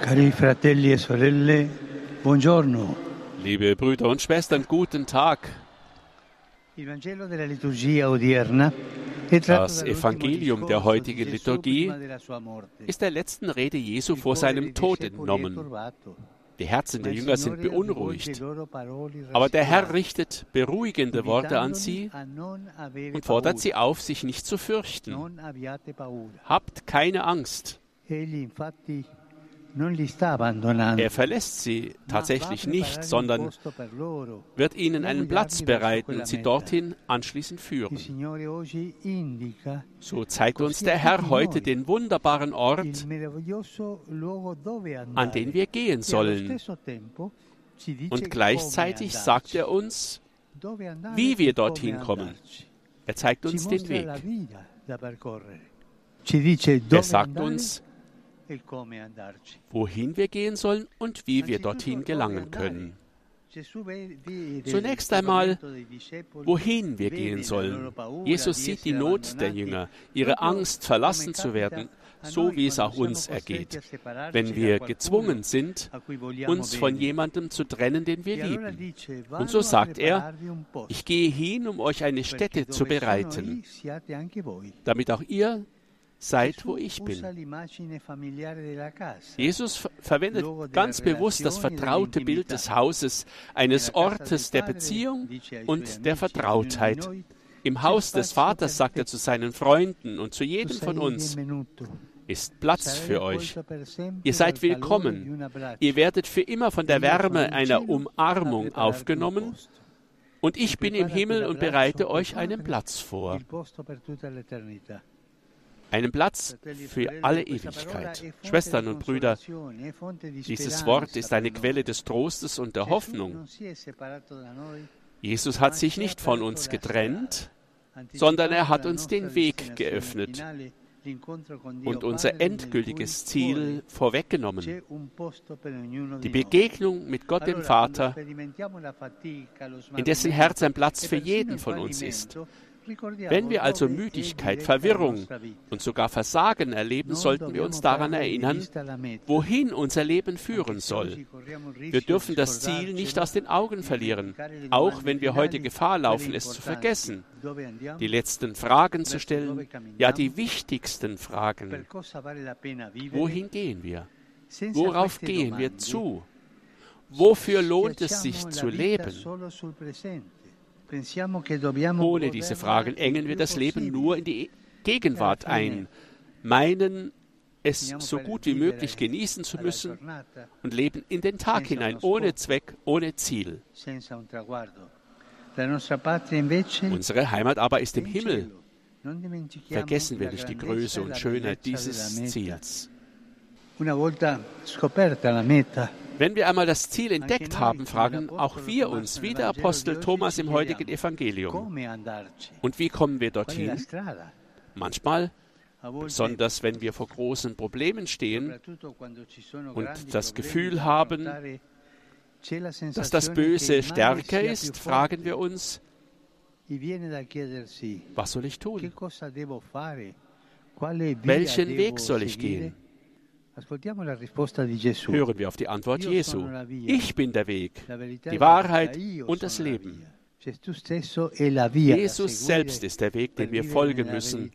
Cari fratelli e sorelle, buongiorno. Liebe Brüder und Schwestern, guten Tag. Das Evangelium der heutigen Liturgie ist der letzten Rede Jesu vor seinem Tod entnommen. Die Herzen der Jünger sind beunruhigt. Aber der Herr richtet beruhigende Worte an sie und fordert sie auf, sich nicht zu fürchten. Habt keine Angst. Er verlässt sie tatsächlich nicht, sondern wird ihnen einen Platz bereiten und sie dorthin anschließend führen. So zeigt uns der Herr heute den wunderbaren Ort, an den wir gehen E sollen. Und gleichzeitig sagt er uns, wie wir e dorthin kommen. er zeigt uns den Weg. Er sagt uns. Wohin wir gehen sollen und wie wir dorthin gelangen können. Zunächst einmal, Wohin wir gehen sollen. Jesus sieht die Not der Jünger, ihre Angst, verlassen zu werden, so wie es auch uns ergeht, wenn wir gezwungen sind, uns von jemandem zu trennen, den wir E lieben. Und so "Vado a sagt er, Ich gehe hin, um euch eine Stätte zu bereiten, io, siate anche voi." damit auch ihr seid, wo ich bin. Jesus ver- verwendet ganz bewusst das vertraute Bild des Hauses, eines Ortes der Beziehung und der Vertrautheit. Im Haus des Vaters sagt er zu seinen Freunden und zu jedem von uns, ist Platz für euch. Ihr seid willkommen. Ihr werdet für immer von der Wärme in einer Umarmung aufgenommen und ich bin im Himmel und bereite euch einen Platz vor. Einen Platz für alle Ewigkeit. Schwestern und Brüder, dieses Wort ist eine Quelle des Trostes und der Hoffnung. Jesus hat sich nicht von uns getrennt, sondern er hat uns den Weg geöffnet und unser endgültiges Ziel vorweggenommen. Die Begegnung mit Gott dem Vater, in dessen Herz ein Platz für jeden von uns ist. Wenn wir also Müdigkeit, Verwirrung und sogar Versagen erleben, sollten wir uns daran erinnern, wohin unser Leben führen soll. Wir dürfen das Ziel nicht aus den Augen verlieren, auch wenn wir heute Gefahr laufen, es zu vergessen, die letzten Fragen zu stellen, ja die wichtigsten Fragen. Wohin gehen wir? Worauf gehen wir zu? Wofür lohnt es sich zu leben? Ohne diese Fragen engen wir das Leben nur in die Gegenwart ein, meinen es so gut wie möglich genießen zu müssen und leben in den Tag hinein, ohne Zweck, ohne Ziel. Unsere Heimat aber ist im Himmel. Vergessen wir nicht die Größe und Schönheit dieses Ziels. Wenn wir einmal das Ziel entdeckt haben, fragen auch wir uns, wie der Apostel Thomas im heutigen Evangelium. Und wie kommen wir dorthin? Manchmal, besonders wenn wir vor großen Problemen stehen und das Gefühl haben, dass das Böse stärker ist, fragen wir uns, was soll ich tun? Welchen Weg soll ich gehen? Hören wir auf die Antwort Jesu. Ich bin der Weg, die Wahrheit und das Leben. Jesus selbst ist der Weg, den wir folgen müssen,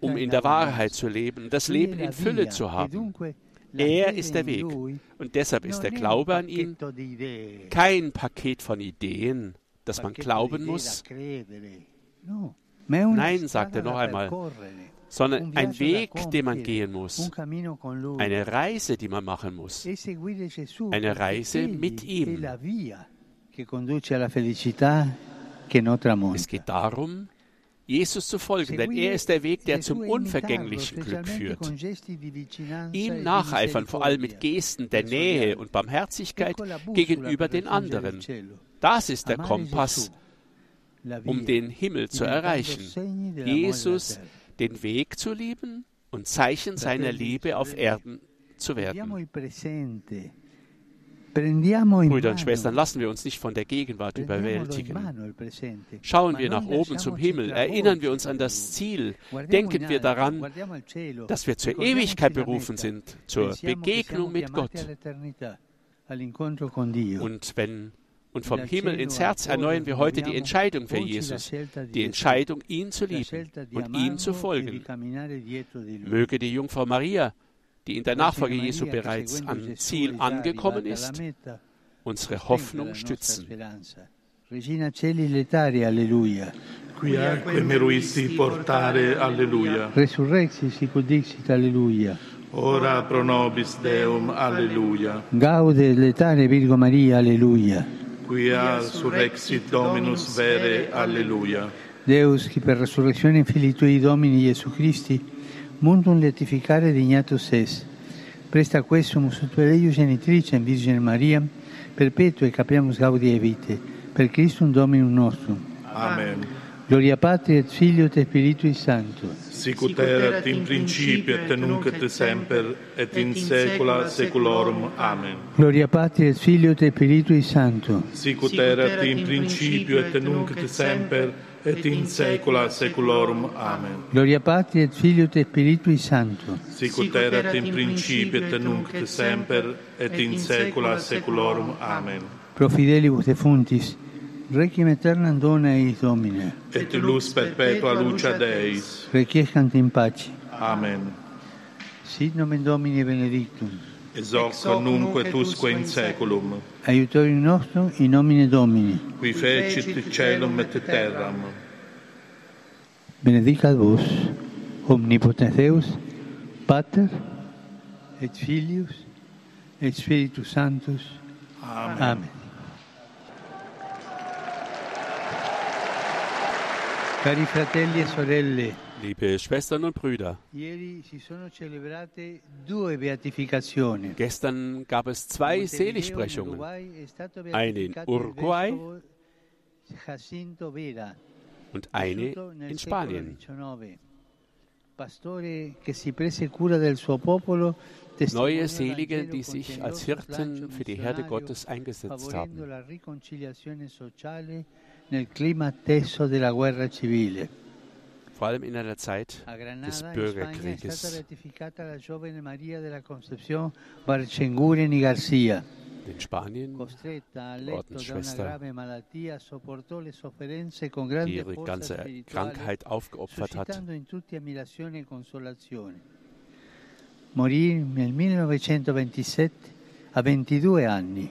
um in der Wahrheit zu leben, das Leben in Fülle zu haben. Er ist der Weg. Und deshalb ist der Glaube an ihn kein Paket von Ideen, das man glauben muss. Nein, sagt er noch einmal, sondern ein Weg, den man gehen muss, eine Reise, die man machen muss, eine Reise mit ihm. Es geht darum, Jesus zu folgen, denn er ist der Weg, der zum unvergänglichen Glück führt. Ihm nacheifern, vor allem mit Gesten der Nähe und Barmherzigkeit gegenüber den anderen. Das ist der Kompass, um den Himmel zu erreichen. Jesus den Weg zu lieben und Zeichen seiner Liebe auf Erden zu werden. Brüder und Schwestern, lassen wir uns nicht von der Gegenwart überwältigen. Schauen wir nach oben zum Himmel, erinnern wir uns an das Ziel, denken wir daran, dass wir zur Ewigkeit berufen sind, zur Begegnung mit Gott. Und wenn und vom Himmel ins Herz erneuern wir heute die Entscheidung für Jesus, die Entscheidung, ihn zu lieben und ihm zu folgen. Möge die Jungfrau Maria die in der Nachfolge Jesu bereits am Ziel angekommen ist, unsere Hoffnung stützen. Regina Celi letare, alleluia. Quiaque meruisti portare, alleluia. Resurrexi sicut dixit, alleluia. Ora pro nobis Deum, alleluia. Gaude letare Virgo Maria, alleluia. Quia surrexit Dominus vere, alleluia. Deus, qui per resurrezione Filii Tui Domini Gesù Christi, mundum letificare dignatus es. Presta quesum ut Tua genitrice in Virgine Maria, perpetuo e capriamus gaudie vite, per Christum Dominum nostrum. Amen. Gloria Patri et Filio et Spiritui Sancto. Sicut erat in principio et nunc et semper et in saecula saeculorum. Amen. Gloria Patri et Filio et Spiritui Sancto. Sicut erat in principio et nunc et semper et in saecula saeculorum. Amen. Gloria Patri et Filio et Spiritui Sancto. Sicut erat in principio et nunc et semper et in saecula saeculorum. Amen. Pro fidelibus defuntis, requiem aeternam dona eis Domine. Et luz perpetua lucia Deis. Requiescant in pace. Amen. Sit nomen Domini benedictum. Ex hoc nunc et usque in saeculum. Aiutorium nostrum in nomine Domini. Qui fecit celum et terram. Benedicat vos, omnipotens Deus, Pater, et Filius, et Spiritus Sanctus. Amen. Amen. Liebe Schwestern und Brüder, gestern gab es zwei Seligsprechungen. Eine in Uruguay und eine in Spanien. Neue Selige, die sich als Hirten für die Herde Gottes eingesetzt haben. Vor allem in einer Zeit des Bürgerkrieges. In Spanien, Ordensschwester, die ihre ganze Krankheit aufgeopfert hat. Morì nel 1927 a 22 anni.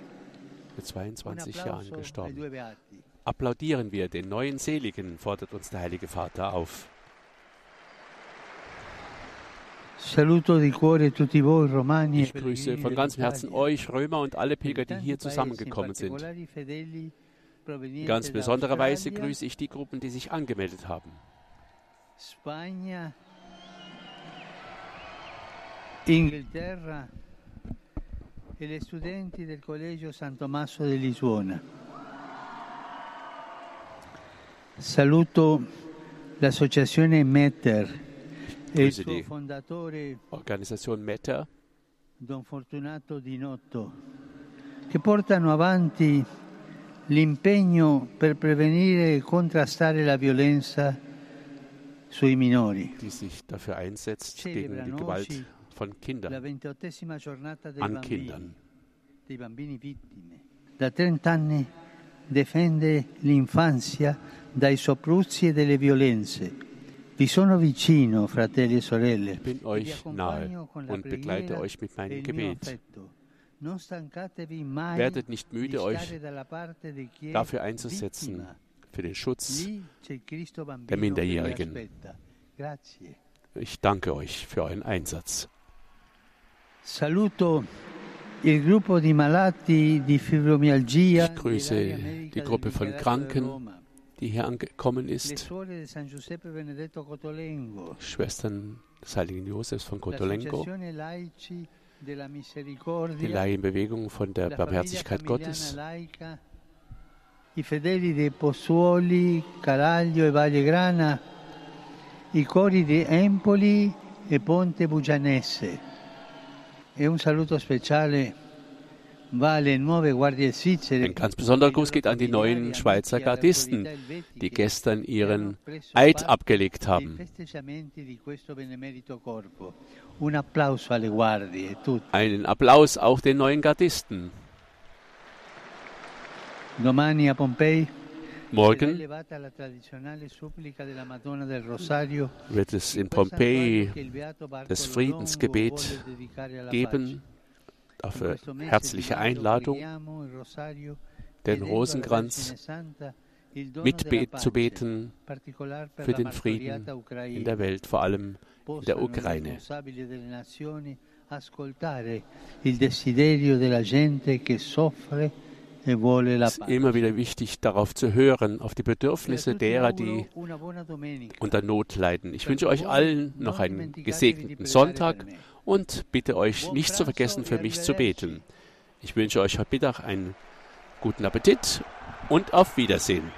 Mit Un 22 Jahren gestorben. Applaudieren wir den neuen Seligen, fordert uns der Heilige Vater auf. Romani Ich e grüße von ganzem Herzen euch Römer und alle Pilger, die hier zusammengekommen sind. ganz da besonderer Weise Australia, grüße ich die Gruppen, die sich angemeldet haben. Inghilterra e le studenti del Collegio San Tommaso di Lisbona. Saluto l'associazione Metter e il suo fondatore Organisation Metter, Don Fortunato Dinotto, che portano avanti l'impegno per prevenire e contrastare la violenza sui minori. die sich dafür einsetzt gegen die Gewalt von la Kindern ventottesima giornata dei an bambini, Kindern. dei bambini vittime. Da 30 anni difende l'infanzia dai sopruzi e dalle violenze. Vi sono vicino, fratelli e sorelle. Ich bin euch nahe und begleite euch mit e meinem mio Gebet. Werdet nicht müde, euch dafür einzusetzen, für den Schutz. Der Minderjährigen. Ich danke euch für euren Einsatz. Saluto il gruppo di malati di fibromialgia Ich grüße die Gruppe von Kranken. Die hier angekommen ist. Schwestern des Heiligen Josefs von della die Laienbewegung von der Barmherzigkeit Gottes, i fedeli dei Pozzuoli, Caraglio e Valle Grana, i cori di Empoli e Ponte Bugianese. E un saluto speciale Ein ganz besonderer Gruß geht an die neuen Schweizer Gardisten, die gestern ihren Eid abgelegt haben. Einen Applaus auch den neuen Gardisten. Morgen wird es in Pompeji das Friedensgebet geben dafür herzliche Einladung, den Rosenkranz mitzubeten für den Frieden in der Welt, vor allem in der Ukraine. E es ist immer wieder wichtig, darauf zu hören, auf die Bedürfnisse derer, die unter Not leiden. Ich wünsche euch allen noch einen gesegneten Sonntag und bitte euch nicht zu vergessen, für mich zu beten. Ich wünsche euch heute Mittag einen guten Appetit und auf Wiedersehen.